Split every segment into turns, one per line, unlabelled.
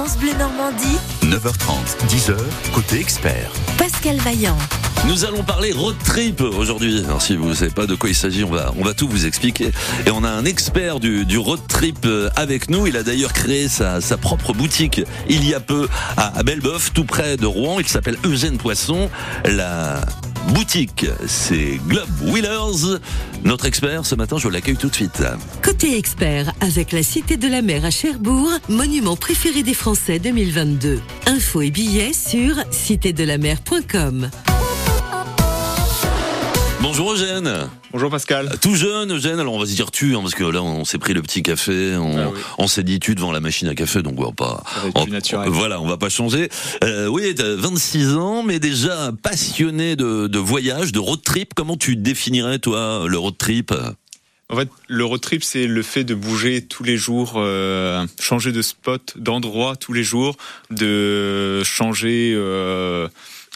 France Bleu Normandie.
9h30, 10h, côté expert.
Pascal Vaillant.
Nous allons parler road trip aujourd'hui. Alors si vous ne savez pas de quoi il s'agit, on va, on va tout vous expliquer. Et on a un expert du, du road trip euh, avec nous. Il a d'ailleurs créé sa, sa propre boutique il y a peu à, à Belleboeuf, tout près de Rouen. Il s'appelle Eugène Poisson. La boutique, c'est Globe Wheelers. Notre expert ce matin, je l'accueille tout de suite.
Côté expert, avec la Cité de la Mer à Cherbourg, monument préféré des Français 2022. Infos et billets sur citédelamer.com.
Bonjour Eugène.
Bonjour Pascal.
Tout jeune Eugène, alors on va se dire tu, hein, parce que là on s'est pris le petit café, on,
Ah oui.
on s'est dit tu devant la machine à café, donc on va pas... On-. Voilà, on va pas changer. Euh, oui, t'as 26 ans, mais déjà passionné de, de voyage, de road trip. Comment tu définirais toi le road trip?
En fait, le road trip, c'est le fait de bouger tous les jours, euh, changer de spot, d'endroit tous les jours, de changer euh,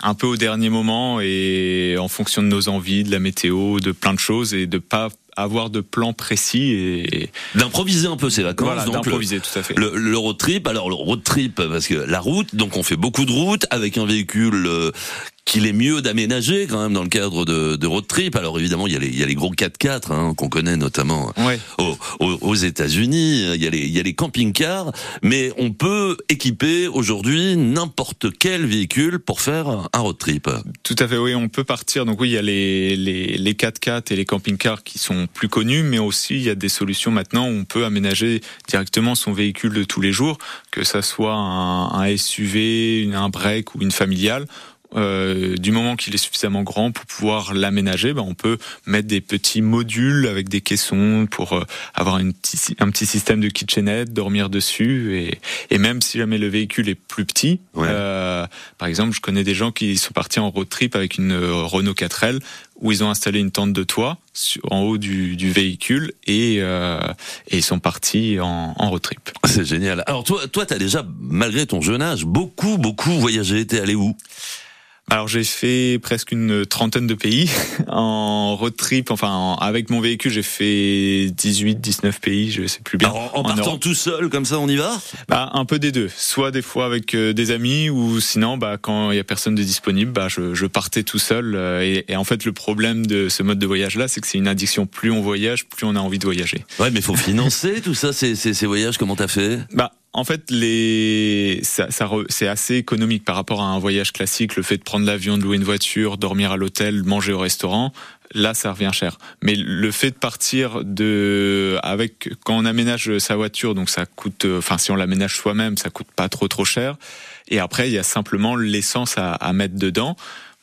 un peu au dernier moment et en fonction de nos envies, de la météo, de plein de choses et de pas avoir de plan précis et
D'improviser un peu ses vacances.
voilà, d'improviser tout à fait.
Le, le road trip, alors le road trip, parce que la route, donc on fait beaucoup de routes avec un véhicule euh, qu'il est mieux d'aménager quand même dans le cadre de, de road trip. Alors évidemment, il y a les, il y a les gros 4x4 hein, qu'on connaît notamment
Ouais.
aux, aux- aux États-Unis. Il y a les, il y a les camping-cars, mais on peut équiper aujourd'hui n'importe quel véhicule pour faire un road trip.
Tout à fait, oui, on peut partir. Donc oui, il y a les, les, les 4x4 et les camping-cars qui sont plus connus, mais aussi il y a des solutions maintenant où on peut aménager directement son véhicule de tous les jours, que ça soit un, SUV, un break ou une familiale. Euh, du moment qu'il est suffisamment grand pour pouvoir l'aménager, ben on peut mettre des petits modules avec des caissons pour euh, avoir une petit, un petit système de kitchenette, dormir dessus et, et même si jamais le véhicule est plus petit,
Ouais.
euh, par exemple, je connais des gens qui sont partis en road trip avec une euh, Renault 4L où ils ont installé une tente de toit en haut du, du véhicule et, euh, et ils sont partis en, en road trip.
C'est génial. Alors toi, toi, t'as déjà, malgré ton jeune âge, beaucoup, beaucoup voyagé. T'es allé où?
Alors j'ai fait presque une trentaine de pays en road trip, enfin en- avec mon véhicule j'ai fait 18, 19 pays, je sais plus bien.
Alors, en, partant
Europe.
tout seul, comme ça, on y va?
Bah, un peu des deux. Soit des fois avec euh, des amis, ou sinon, bah, quand il y a personne de disponible, bah, je, je partais tout seul. euh, et, et en fait, le problème de ce mode de voyage-là, c'est que c'est une addiction. Plus on voyage, plus on a envie de voyager.
Ouais, mais faut financer tout ça, ces, ces, ces voyages. Comment t'as fait?
Bah, en fait, les, ça, ça c'est assez économique par rapport à un voyage classique. Le fait de prendre l'avion, de louer une voiture, dormir à l'hôtel, manger au restaurant, là, ça revient cher. Mais le fait de partir de, avec, quand on aménage sa voiture, donc ça coûte, enfin, si on l'aménage soi-même, ça coûte pas trop trop cher. Et après, il y a simplement l'essence à, à mettre dedans.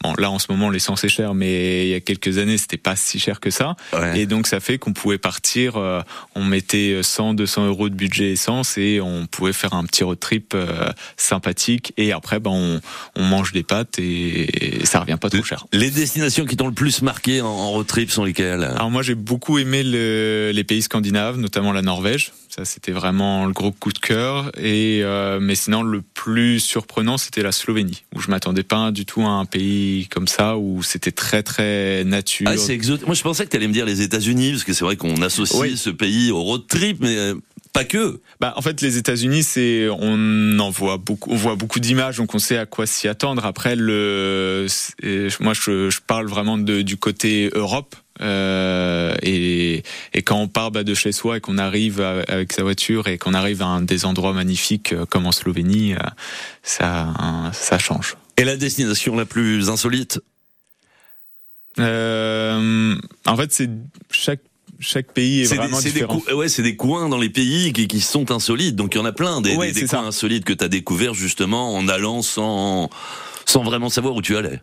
Bon, là, en ce moment, l'essence est chère, mais il y a quelques années, c'était pas si cher que ça.
Ouais.
Et donc ça fait qu'on pouvait partir, euh, on mettait 100, 200 euros de budget essence et on pouvait faire un petit road trip euh, sympathique. Et après, ben, on, on mange des pâtes et, ça revient pas trop cher.
Les destinations qui t'ont le plus marqué en, en road trip sont lesquelles?
Alors moi j'ai beaucoup aimé le- les pays scandinaves, notamment la Norvège. Ça c'était vraiment le gros coup de cœur. Et euh, mais sinon le plus surprenant c'était la Slovénie, où je m'attendais pas du tout à un pays comme ça, où c'était très très nature.
Ah, c'est exotique. Moi, je pensais que t'allais me dire les États-Unis, parce que c'est vrai qu'on associe
Oui.
ce pays au road trip, mais euh, pas que.
Bah, en fait, les États-Unis, c'est on en voit beaucoup, on voit beaucoup d'images, donc on sait à quoi s'y attendre. Après, le, moi, je, je parle vraiment de, du côté Europe. Euh, et, et quand on part bah, de chez soi et qu'on arrive à- avec sa voiture et qu'on arrive à un des endroits magnifiques euh, comme en Slovénie, euh, ça, ça change.
Et la destination la plus insolite
Euh, en fait, c'est chaque chaque pays est,
des,
vraiment
des
différent.
cou- ouais, c'est des coins dans les pays qui, qui sont insolites. Donc il y en a plein des,
Ouais,
des- des coins
ça.
insolites que t'as découvert justement en allant sans sans vraiment savoir où tu allais.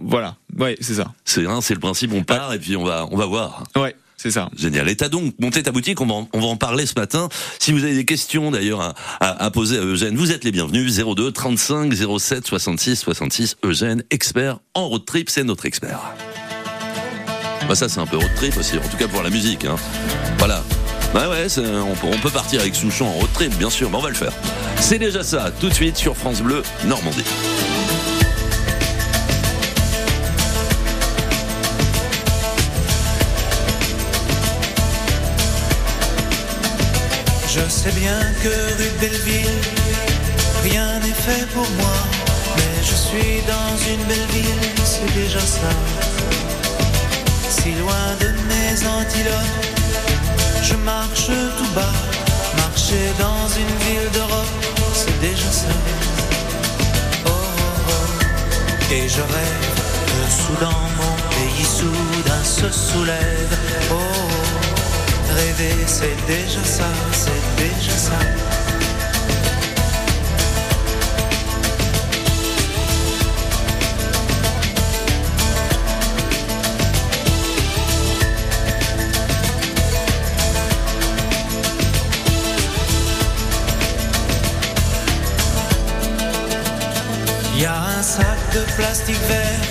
Voilà, ouais, c'est ça.
C'est hein, c'est le principe. On part et puis on va on va voir.
Ouais, c'est ça.
Génial. Et t'as donc monté ta boutique, on va, en, on va en parler ce matin. Si vous avez des questions d'ailleurs à, à- à poser à Eugène, vous êtes les bienvenus. 02 35 07 66 66. Eugène, expert en road trip, c'est notre expert. Bah ça c'est un peu road trip aussi, en tout cas pour la musique. Hein. Voilà. Bah ouais, on, peut, on peut partir avec Souchon en road trip, bien sûr, mais on va le faire. C'est déjà ça, tout de suite sur France Bleu Normandie.
Je sais bien que rue Belleville, fait pour moi. Mais je suis dans une belle ville, c'est déjà ça. Si loin de mes antilopes, je marche tout bas. Marcher dans une ville d'Europe, c'est déjà ça. Oh, oh, oh. Et je rêve que soudain mon pays soudain se soulève. Oh, oh. Rêver c'est déjà ça, c'est déjà ça. Y a un sac de plastique vert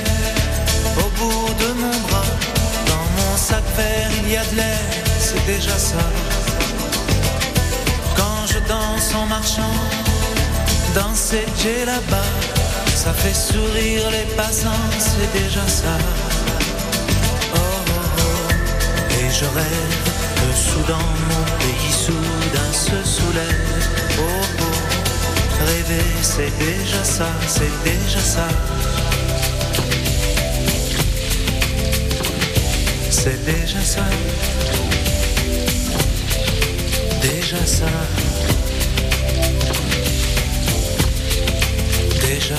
au bout de mon bras. Dans mon sac vert, il y a de l'air, c'est déjà ça. Quand je danse en marchant, danser j'ai là-bas, ça fait sourire les passants, c'est déjà ça. Oh, oh, oh. Et je rêve que soudain mon pays soudain se soulève. Oh, oh. Rêver, c'est déjà ça, c'est déjà ça. C'est déjà ça. Déjà ça. Déjà.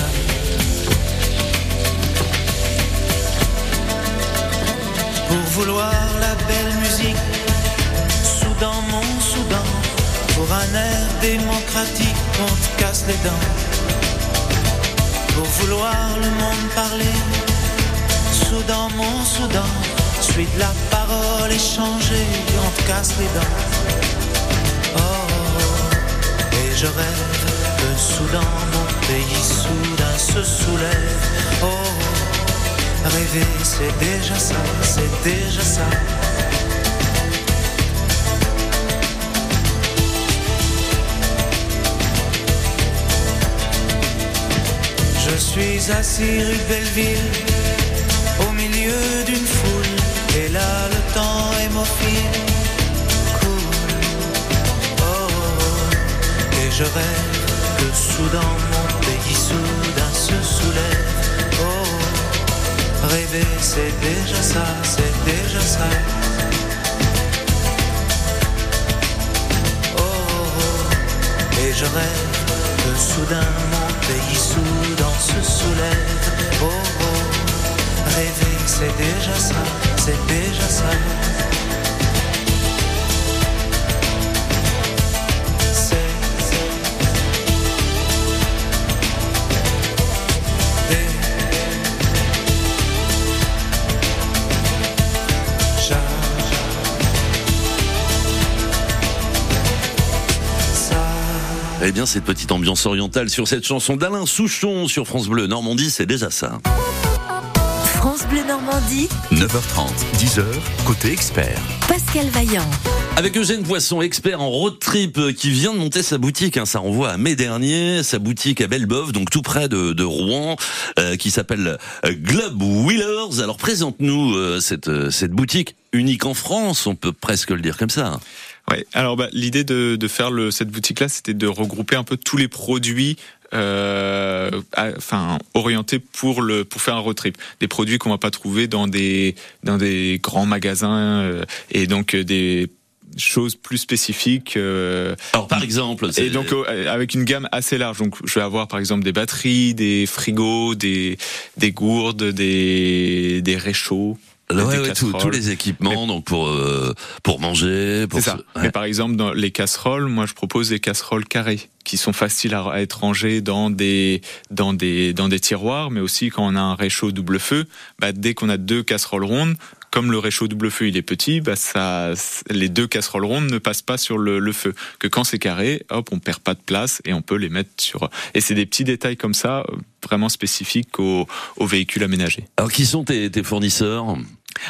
Pour vouloir la belle musique, Soudan, mon Soudan, pour un air démocratique, on te casse les dents. Pour vouloir le monde parler, Soudan, mon Soudan, suis de la parole échangée, on te casse les dents. Je rêve que Soudan, mon pays, soudain se soulève. Oh, rêver, c'est déjà ça, c'est déjà ça. Je suis assis rue Belleville, au milieu d'une foule, et là le temps hémophile coule. Et je rêve que soudain mon pays soudain se soulève. Oh, rêver c'est déjà ça, c'est déjà ça. Oh, oh, oh. et je rêve que soudain mon pays soudain se soulève. Oh, oh, rêver c'est déjà ça, c'est déjà ça.
Bien, cette petite ambiance orientale sur cette chanson d'Alain Souchon sur France Bleu Normandie, c'est déjà ça.
France Bleu Normandie,
9h30, 10h, côté expert.
Pascal Vaillant.
Avec Eugène Poisson, expert en road trip, qui vient de monter sa boutique, hein, ça renvoie à mai dernier, sa boutique à Bellebove, donc tout près de, de Rouen, euh, qui s'appelle euh, Globe Wheelers. Alors présente-nous euh, cette, euh, cette boutique unique en France, on peut presque le dire comme ça.
Ouais. Alors bah, l'idée de, de faire le, cette boutique-là, c'était de regrouper un peu tous les produits. Euh, à- enfin orientés pour le pour faire un road trip des produits qu'on va pas trouver dans des dans des grands magasins euh, et donc euh, des choses plus spécifiques euh,
Alors par exemple,
et donc euh, avec une gamme assez large. Donc je vais avoir par exemple des batteries, des frigos, des des gourdes, des des réchauds.
Ouais, tout- tous les équipements, donc pour euh, pour manger, pour
ça.
ouais.
Mais par exemple, dans les casseroles, moi, je propose des casseroles carrées qui sont faciles à, à être rangées dans des dans des dans des tiroirs, mais aussi quand on a un réchaud double feu, bah, dès qu'on a deux casseroles rondes. Comme le réchaud double feu il est petit, bah ça, les deux casseroles rondes ne passent pas sur le, le feu. Que quand c'est carré, hop, on perd pas de place et on peut les mettre sur. Et c'est des petits détails comme ça, euh, vraiment spécifiques aux, aux véhicules aménagés.
Alors qui sont tes, tes fournisseurs?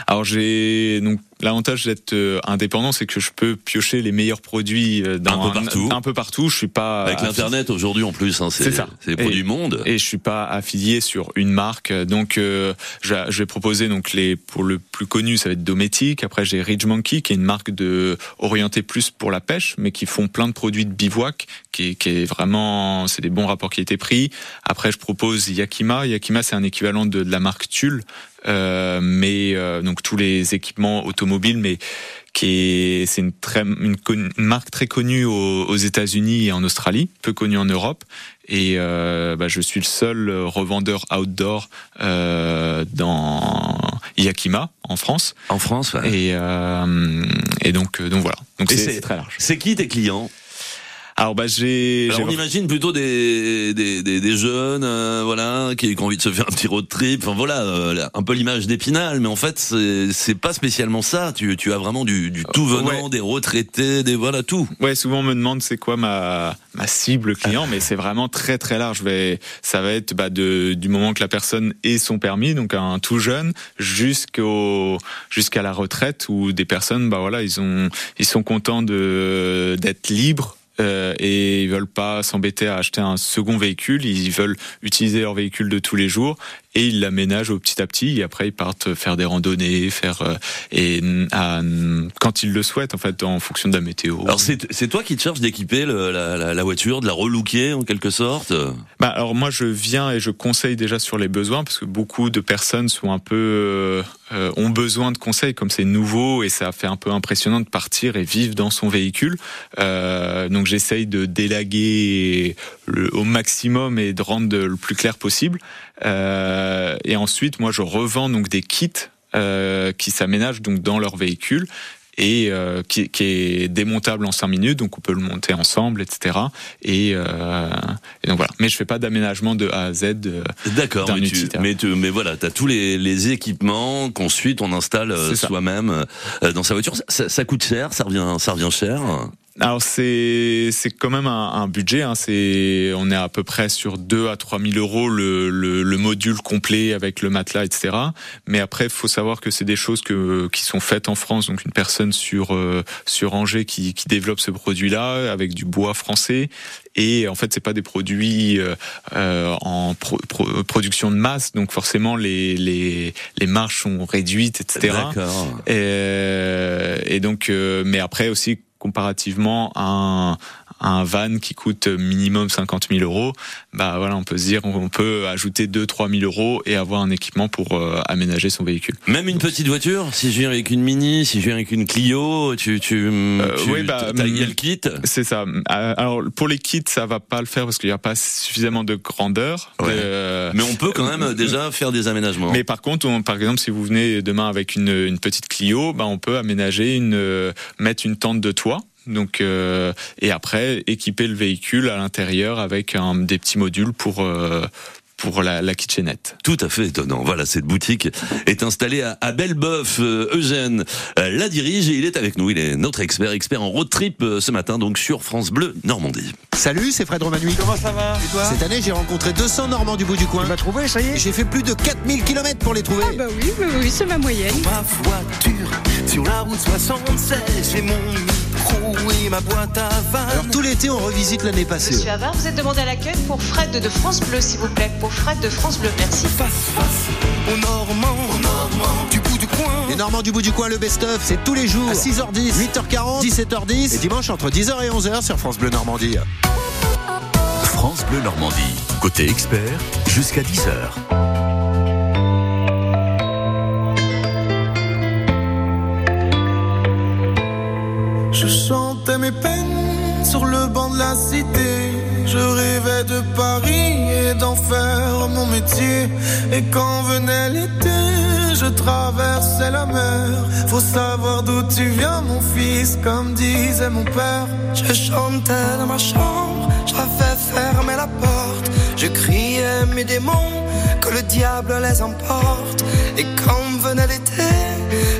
Alors j'ai donc l'avantage d'être euh, indépendant, c'est que je peux piocher les meilleurs produits euh, dans
Un peu partout.
Un, peu partout. Je suis pas
Avec l'internet aujourd'hui en plus, hein, c'est
ça.
c'est les produits
Et-
monde.
et je suis pas affilié sur une marque. Donc, euh, je, je vais proposer donc les pour le plus connu, ça va être Dometic. Après, j'ai Ridge Monkey, qui est une marque de orientée plus pour la pêche, mais qui font plein de produits de bivouac, qui, est- qui est vraiment, c'est des bons rapports qualité-prix. Après, je propose Yakima. Yakima, c'est un équivalent de, de la marque Tulle, euh, mais euh, donc tous les équipements automobiles, mais qui est c'est une très une, marque très connue aux, aux États-Unis et en Australie, peu connue en Europe. Et euh, bah, je suis le seul euh, revendeur outdoor euh, dans Yakima en France.
En France, ouais.
Et, euh, et donc donc voilà. Donc c'est très large.
C'est qui tes clients?
Alors bah j'ai
on imagine plutôt des, des, des, des jeunes, euh, voilà, qui, qui ont envie de se faire un petit road trip. Enfin voilà, euh, un peu l'image d'Épinal, mais en fait c'est c'est pas spécialement ça. Tu, tu as vraiment du, du tout venant,
Ouais.
des retraités, des voilà tout.
Ouais, souvent on me demande c'est quoi ma ma cible client, mais c'est vraiment très très large. Je vais, ça va être bah, de du moment que la personne ait son permis, donc un tout jeune, jusqu'au jusqu'à la retraite où des personnes, bah voilà, ils ont ils sont contents de d'être libres. Euh, et ils veulent pas s'embêter à acheter un second véhicule, ils veulent utiliser leur véhicule de tous les jours et ils l'aménagent au petit à petit et après ils partent faire des randonnées, faire euh, et à- quand ils le souhaitent en fait en fonction de la météo.
Alors c'est c'est toi qui te charges d'équiper la, la, la voiture, de la relooker en quelque sorte?
Bah alors moi je viens et je conseille déjà sur les besoins parce que beaucoup de personnes sont un peu euh, euh, ont besoin de conseils comme c'est nouveau et ça fait un peu impressionnant de partir et vivre dans son véhicule. Euh, donc j'essaye de délaguer le, au maximum et de rendre le plus clair possible. Euh, et ensuite moi je revends donc des kits euh, qui s'aménagent donc dans leur véhicule et euh, qui, qui est démontable en 5 minutes, donc on peut le monter ensemble, etc. Et, euh, et donc voilà. Mais je fais pas d'aménagement de A à Z. euh,
D'accord, mais, tu, mais, tu- mais voilà, tu as tous les, les équipements qu'ensuite on installe euh, soi-même euh, dans sa voiture. Ça, ça- ça coûte cher, ça revient, ça revient cher.
Alors c'est c'est quand même un, un budget. Hein, c'est on est à peu près sur 2 à 3 000 euros le, le, le module complet avec le matelas, etc. Mais après, il faut savoir que c'est des choses que qui sont faites en France. Donc une personne sur euh, sur Angers qui, qui développe ce produit-là avec du bois français. Et en fait, c'est pas des produits euh, euh, en pro- pro- production de masse. Donc forcément, les les les marges sont réduites, etc.
D'accord.
Et, et donc, euh, mais après aussi comparativement à un, un van qui coûte minimum 50 000 euros, bah voilà, on peut se dire on peut ajouter 2-3 000 euros et avoir un équipement pour euh, aménager son véhicule.
Même une petite voiture, si je viens avec une Mini, si je viens avec une Clio, tu, tu, tu
oui, bah,
t'as- il y a
hum,
le kit.
C'est ça. Euh, Alors pour les kits, ça va pas le faire parce qu'il n'y a pas suffisamment de grandeur.
Ouais.
de-
Mais on peut quand même déjà faire des aménagements.
Mais par contre, on- par exemple, si vous venez demain avec une, une petite Clio, bah, on peut aménager une, euh, mettre une tente de toit. Donc euh, et après équiper le véhicule à l'intérieur avec un, des petits modules pour euh, pour la, la kitchenette.
Tout à fait étonnant. Voilà, cette boutique est installée à, à Belleboeuf. Euh, Eugène euh, la dirige et il est avec nous. Il est notre expert, expert en road trip euh, ce matin, donc sur France Bleu Normandie.
Salut, c'est Fred Romanui.
Comment ça va? Et toi?
Cette année, j'ai rencontré 200 Normands du bout du coin.
Tu m'as trouvé, ça y est?
J'ai fait plus de 4000 km pour les trouver.
Ah bah oui, bah oui, c'est ma moyenne.
Ma voiture sur la route 76, j'ai mon micro et ma boîte à vannes.
Alors tout l'été, on revisite l'année passée.
Monsieur Havard, vous êtes demandé à l'accueil pour Fred de France Bleu, s'il vous plaît. Pour Fred de France Bleu, merci.
Face, face aux Normands, aux Normands du bout du coin.
Les Normands du bout du coin, le best-of, c'est tous les jours. À 6h10, 8h40, 17h10 et dimanche entre 10h et 11h sur France Bleu Normandie.
France Bleu Normandie. Côté expert, jusqu'à 10h.
Mes peines sur le banc de la cité. Je rêvais de Paris et d'en faire mon métier. Et quand venait l'été, je traversais la mer. Faut savoir d'où tu viens, mon fils, comme disait mon père. Je chantais dans ma chambre, j'avais fermé la porte. Je criais mes démons, que le diable les emporte. Et quand venait l'été,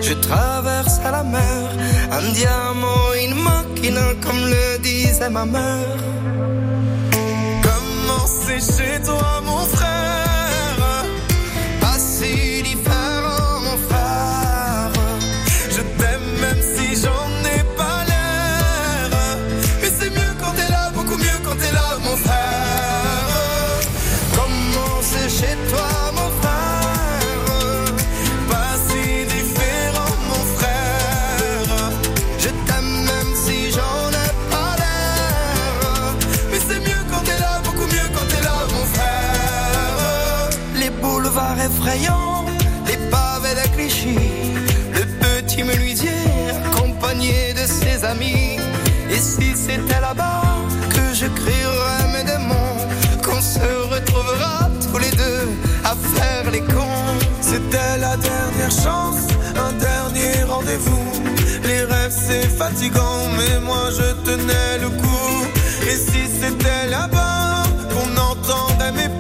je traversais la mer. Un diamant, une comme le disait ma mère. Comment c'est chez toi, mon frère
les pavés de Clichy, le petit menuisier accompagné de ses amis. Et si c'était là-bas que je crierais mes démons, qu'on se retrouvera tous les deux à faire les cons. C'était la dernière chance, un dernier rendez-vous. Les rêves c'est fatigant, mais moi je tenais le coup. Et si c'était là-bas qu'on entendait mes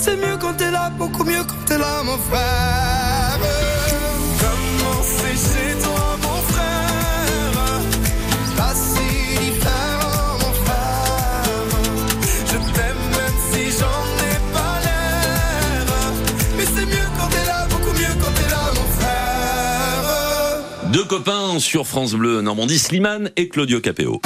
c'est mieux quand t'es là, beaucoup mieux quand t'es là, mon frère. Comment c'est chez toi, mon frère? Pas si différent, mon frère. Je t'aime même si j'en ai pas l'air. Mais c'est mieux quand t'es là, beaucoup mieux quand t'es là, mon frère.
Deux copains sur France Bleu Normandie, Slimane et Claudio Capéo.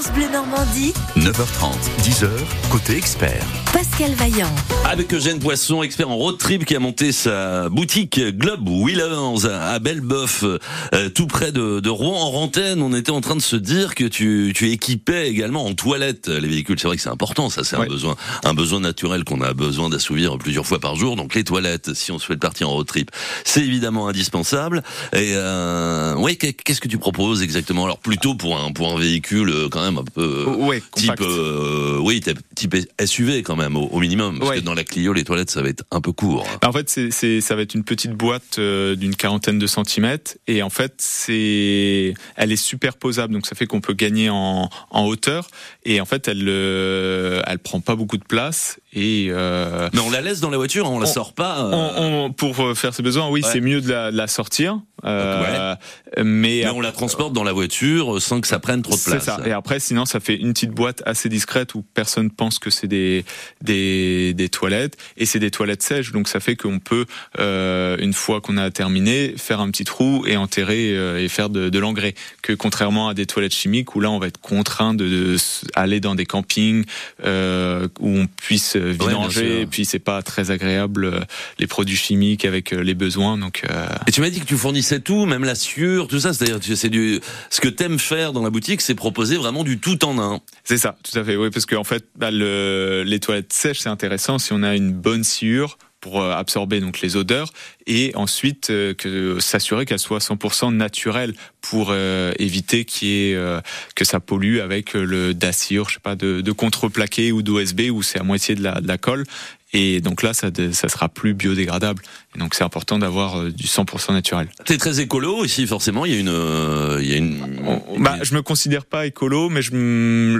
France Bleu Normandie,
9h30, 10h, côté expert.
Pascal Vaillant.
Avec Eugène Poisson, expert en road trip, qui a monté sa boutique Globe Wheelers à Belbeuf, euh, tout près de, de Rouen. En Rantaine, on était en train de se dire que tu, tu équipais également en toilette les véhicules. C'est vrai que c'est important, ça c'est un besoin, un besoin naturel qu'on a besoin d'assouvir plusieurs fois par jour. Donc les toilettes, si on souhaite partir en road trip, c'est évidemment indispensable. Et euh, ouais, qu'est- qu'est-ce que tu proposes exactement? Alors plutôt pour un pour un véhicule euh, quand même un peu euh,
Ouais,
type euh, oui type SUV quand même au, au minimum parce
Ouais.
que dans la Clio les toilettes ça va être un peu court.
Bah, En fait, c'est, ça va être une petite boîte euh, d'une quarantaine de centimètres et en fait, c'est, elle est superposable, donc ça fait qu'on peut gagner en, en hauteur et en fait, elle, euh, elle prend pas beaucoup de place et euh,
Mais on la laisse dans la voiture, on la
On-
sort pas. euh,
on- on- pour faire ses besoins, oui,
Ouais.
c'est mieux de la, de la sortir, euh, mais,
mais on la transporte dans la voiture sans que ça prenne trop de
C'est
place.
ça. Et après, sinon, ça fait une petite boîte assez discrète où personne pense que c'est des, des des toilettes et c'est des toilettes sèches. Donc ça fait qu'on peut, euh, une fois qu'on a terminé, faire un petit trou et enterrer euh, et faire de, de l'engrais. Que contrairement à des toilettes chimiques où là, on va être contraint de, aller dans des campings euh, où on puisse vidanger.
sûr.
et puis c'est pas très agréable les produits chimiques avec les besoins. Donc
Et tu m'as dit que tu fournissais tout, même la sciure, tout ça. C'est-à-dire, c'est du. Ce que t'aimes faire dans la boutique, c'est proposer vraiment du tout en un.
C'est ça, tout à fait. Oui, parce qu'en fait, bah, le, les toilettes sèches, c'est intéressant si on a une bonne sciure pour euh, absorber donc les odeurs et ensuite euh, que s'assurer qu'elle soit 100% naturelle pour euh, éviter que ça pollue avec le d'acire, je sais pas, de, de contreplaqué ou d'OSB où c'est à moitié de la colle. Et donc là, ça, ça sera plus biodégradable. Et donc c'est important d'avoir euh, du 100% naturel.
T'es très écolo ici, forcément. Il y a une. euh, Il y a une.
Bah, je me considère pas écolo, mais je,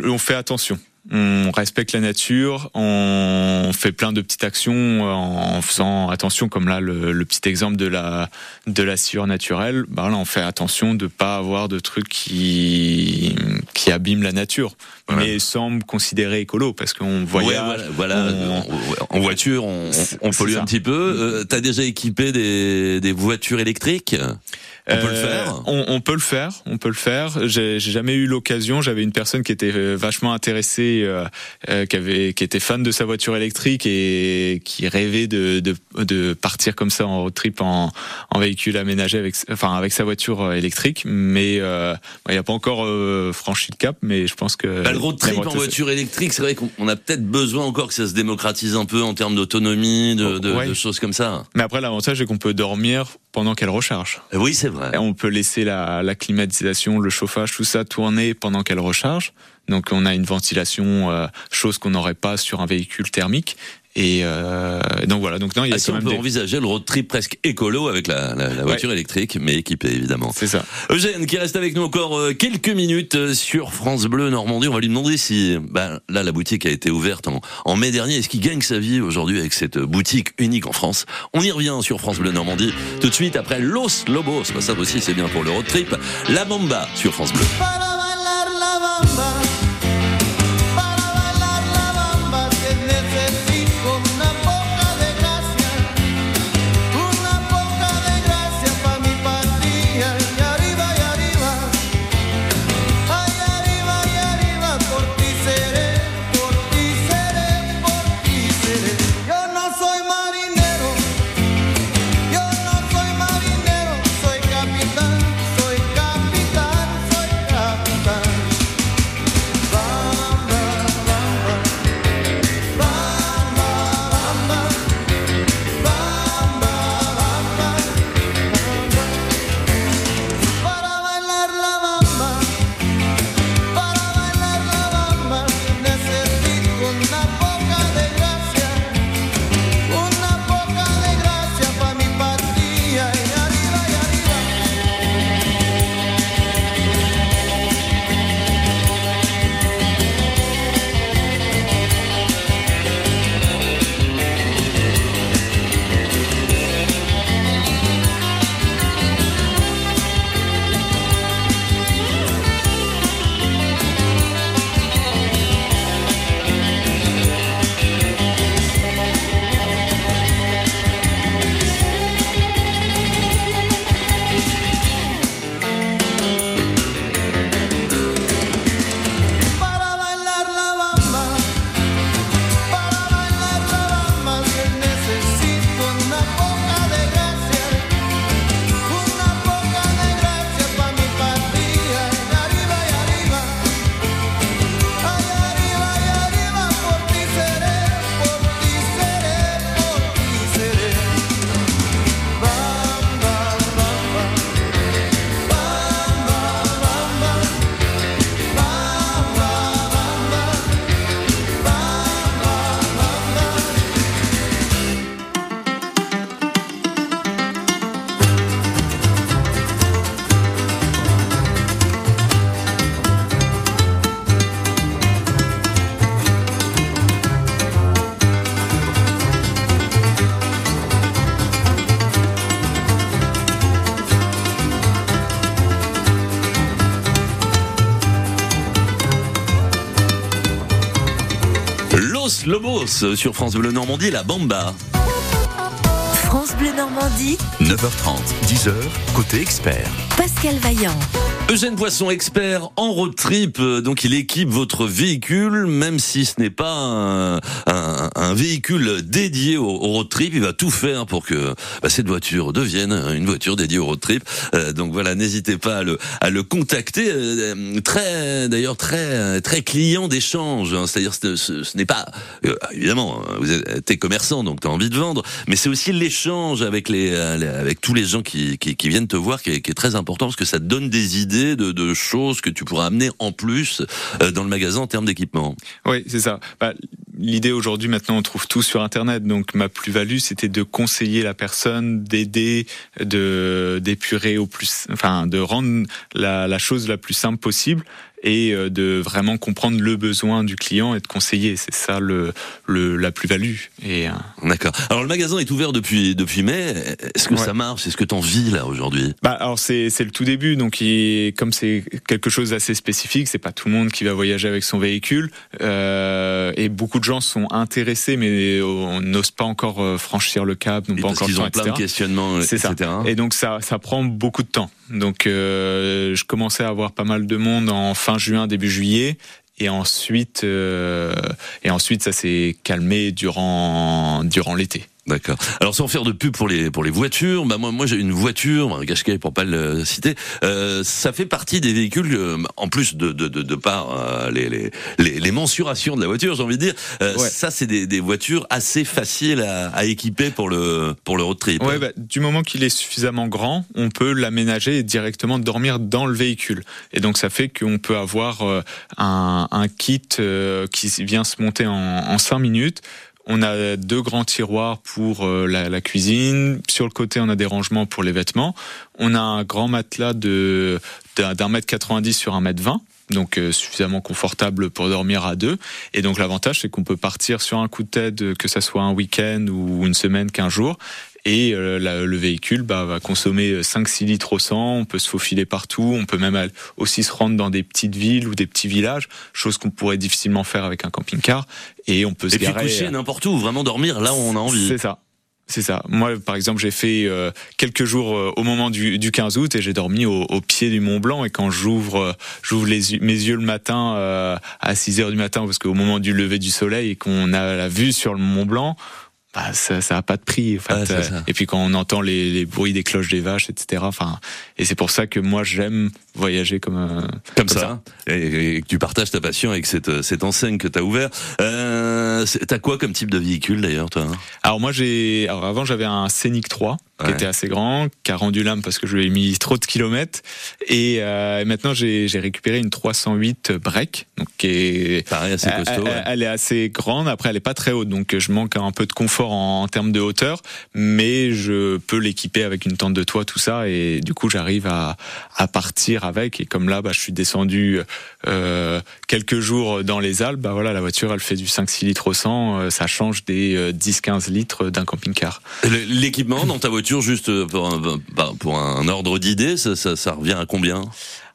on fait attention. On respecte la nature, on fait plein de petites actions en faisant attention, comme là le, le petit exemple de la de la sciure naturelle. Bah là, on fait attention de pas avoir de trucs qui qui abîment la nature,
Ouais.
mais sans me considérer écolo parce qu'on
Ouais,
voyage.
voilà, voilà.
on-
En, voiture, on, on, pollue un petit peu. Euh, T'as déjà équipé des, des voitures électriques? On peut le
Euh,
faire
on, on peut le faire, on peut le faire. J'ai jamais eu l'occasion. J'avais une personne qui était euh, vachement intéressée, euh, euh, qui avait, qui était fan de sa voiture électrique et qui rêvait de, de, de partir comme ça en road trip en, en véhicule aménagé avec, enfin avec sa voiture électrique. Mais euh, il n'a pas encore euh, franchi le cap. Mais je pense que
Bah, le road trip en voiture électrique, c'est vrai qu'on on a peut-être besoin encore que ça se démocratise un peu en termes d'autonomie, de, de,
Ouais.
de choses comme ça.
Mais après, l'avantage, c'est qu'on peut dormir pendant qu'elle recharge.
Oui, c'est vrai.
On peut laisser la, la, climatisation, le chauffage, tout ça tourner pendant qu'elle recharge. Donc on a une ventilation, euh, chose qu'on n'aurait pas sur un véhicule thermique. Et euh, donc voilà. Donc non, il y a
ah,
quand
si
même
on peut
des...
envisager le road trip presque écolo avec la, la, la voiture ouais. électrique, mais équipée évidemment.
C'est ça.
Eugène qui reste avec nous encore euh, quelques minutes euh, sur France Bleu Normandie. On va lui demander si, ben, là, la boutique a été ouverte en, en mai dernier. Est-ce qu'il gagne sa vie aujourd'hui avec cette boutique unique en France? On y revient sur France Bleu Normandie tout de suite après Los Lobos. Ça aussi, c'est bien pour le road trip. La Bamba sur France Bleu. Lobos sur France Bleu Normandie, la Bamba.
France Bleu Normandie.
9h30, 10h, côté expert.
Pascal Vaillant.
Eugène Poisson, expert en road trip, donc il équipe votre véhicule, même si ce n'est pas un, un, un, véhicule dédié au, road trip, il va tout faire pour que bah, cette voiture devienne une voiture dédiée au road trip. Euh, donc voilà, n'hésitez pas à le, contacter. Euh, très, d'ailleurs très, très client d'échange. Hein, C'est-à-dire, ce, n'est pas euh, évidemment, vous êtes commerçant, donc tu as envie de vendre, mais c'est aussi l'échange avec les, avec tous les gens qui, viennent te voir, qui est, très important parce que ça te donne des idées de, choses que tu pourras amener en plus euh, dans le magasin en termes d'équipement.
Oui, c'est ça. Bah, L'idée aujourd'hui, maintenant, on trouve tout sur Internet. Donc, ma plus-value, c'était de conseiller la personne, d'aider, de d'épurer au plus, enfin, de rendre la, la chose la plus simple possible et de vraiment comprendre le besoin du client et de conseiller. C'est ça le, le la plus-value. Et
d'accord. Alors le magasin est ouvert depuis depuis mai. Est-ce que ouais. ça marche? Est-ce que t'en vis là aujourd'hui?
Bah alors c'est c'est le tout début. Donc il, comme c'est quelque chose d'assez spécifique, c'est pas tout le monde qui va voyager avec son véhicule euh, et beaucoup de gens sont intéressés, mais on n'ose pas encore franchir le cap, n'ont pas
parce
encore le temps,
ont plein
etc.
de questionnements, etc.
ça. Et donc ça ça prend beaucoup de temps. Donc euh, je commençais à avoir pas mal de monde en fin juin, début juillet. Et ensuite, euh, et ensuite, ça s'est calmé durant durant l'été.
D'accord. Alors sans faire de pub pour les pour les voitures, bah moi moi j'ai une voiture, un Qashqai pour pas le citer. Euh, ça fait partie des véhicules euh, en plus de de de, de par euh, les, les, les les mensurations de la voiture, j'ai envie de dire. Euh,
Ouais.
Ça c'est des, des voitures assez faciles à, à équiper pour le pour le road trip.
Ouais, bah, du moment qu'il est suffisamment grand, on peut l'aménager et directement dormir dans le véhicule. Et donc ça fait qu'on peut avoir euh, un, un kit euh, qui vient se monter en, en 5 minutes. On a deux grands tiroirs pour euh, la, cuisine. Sur le côté, on a des rangements pour les vêtements. On a un grand matelas de d'un d'un mètre 90 sur un mètre 20 donc euh, suffisamment confortable pour dormir à deux. Et donc l'avantage, c'est qu'on peut partir sur un coup de tête, euh, que ça soit un week-end ou une semaine, qu'un jour. Et euh, la- le véhicule bah, va consommer 5-6 litres au 100, on peut se faufiler partout, on peut même aussi se rendre dans des petites villes ou des petits villages, chose qu'on pourrait difficilement faire avec un camping-car. Et on peut se
Et puis
garer.
coucher n'importe où, vraiment dormir là où on a envie.
C'est ça. C'est ça. Moi, par exemple, j'ai fait euh, quelques jours euh, au moment du, du 15 août et j'ai dormi au, au pied du Mont Blanc. Et quand j'ouvre, euh, j'ouvre mes yeux le matin euh, à 6 heures du matin, parce qu'au moment du lever du soleil et qu'on a la vue sur le Mont Blanc, bah, ça, ça a pas de prix. En fait.
Ouais,
Euh, et puis quand on entend les, les bruits des cloches des vaches, etc. Enfin, et c'est pour ça que moi j'aime voyager comme euh,
Comme, ça, Et, et que tu partages ta passion avec cette, cette enseigne que tu as ouvert. Euh, T'as quoi comme type de véhicule d'ailleurs, toi hein?
Alors moi j'ai, alors avant j'avais un Scénic 3 qui
Ouais.
était assez grand, qui a rendu l'âme parce que je lui ai mis trop de kilomètres. Et euh, maintenant j'ai récupéré une 308 break, donc qui est
Pareil, assez costaud.
elle-
ouais.
elle est assez grande. Après elle est pas très haute, donc je manque un peu de confort en, en termes de hauteur, mais je peux l'équiper avec une tente de toit, tout ça, et du coup j'arrive à à partir avec. Et comme là, bah, je suis descendu euh, quelques jours dans les Alpes, bah voilà la voiture elle fait du 5-6 litres au 100, euh, ça change des euh, 10-15 litres d'un camping-car.
L'équipement dans ta voiture, juste pour un, bah, pour un ordre d'idée, ça, ça, ça revient à combien?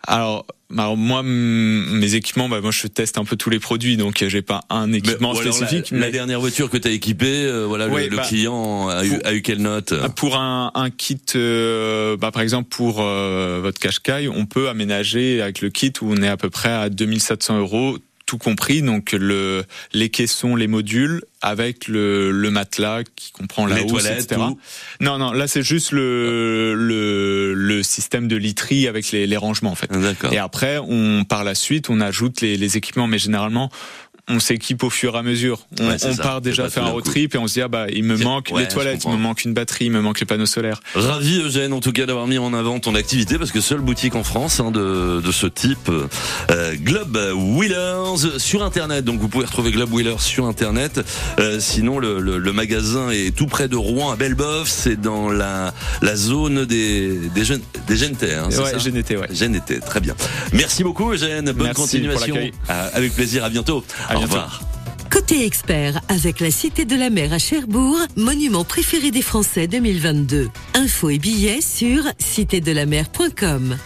Alors, alors moi, mes équipements, bah, moi je teste un peu tous les produits, donc euh, j'ai pas un équipement spécifique.
la, dernière voiture que tu as équipée, euh, voilà, le-
Ouais,
le,
bah,
client a eu,
pour-
a eu quelle note?
Pour un, un kit, euh, bah, par exemple pour euh, votre Qashqai, on peut aménager avec le kit où on est à peu près à 2700 euros tout compris, donc le, les caissons, les modules, avec le, le matelas qui comprend la
Les
housse,
toilettes,
etc. Non, non, là c'est juste le, le, le système de literie avec les, les rangements en fait. Et après, on par la suite, on ajoute les, les équipements, mais généralement, on s'équipe au fur et à mesure. On,
Ouais,
part déjà faire un road trip et on se dit ah bah il me manque
ouais,
les toilettes, il me manque une batterie, il me manque les panneaux solaires.
Ravi Eugène en tout cas d'avoir mis en avant ton activité parce que seule boutique en France hein, de, de ce type euh, Globe Wheelers sur internet donc vous pouvez retrouver Globe Wheelers sur internet Euh, sinon le, le, le magasin est tout près de Rouen à Belleboeuf c'est dans la, la zone des des jeunes des jeunes hein,
ouais,
ça
ouais.
Très bien. Merci beaucoup Eugène, bonne
Merci
continuation. Ah, avec plaisir, à bientôt.
À
Au
bientôt.
revoir.
Côté expert, avec la Cité de la Mer à Cherbourg, monument préféré des Français 2022. Infos et billets sur citédelamer.com.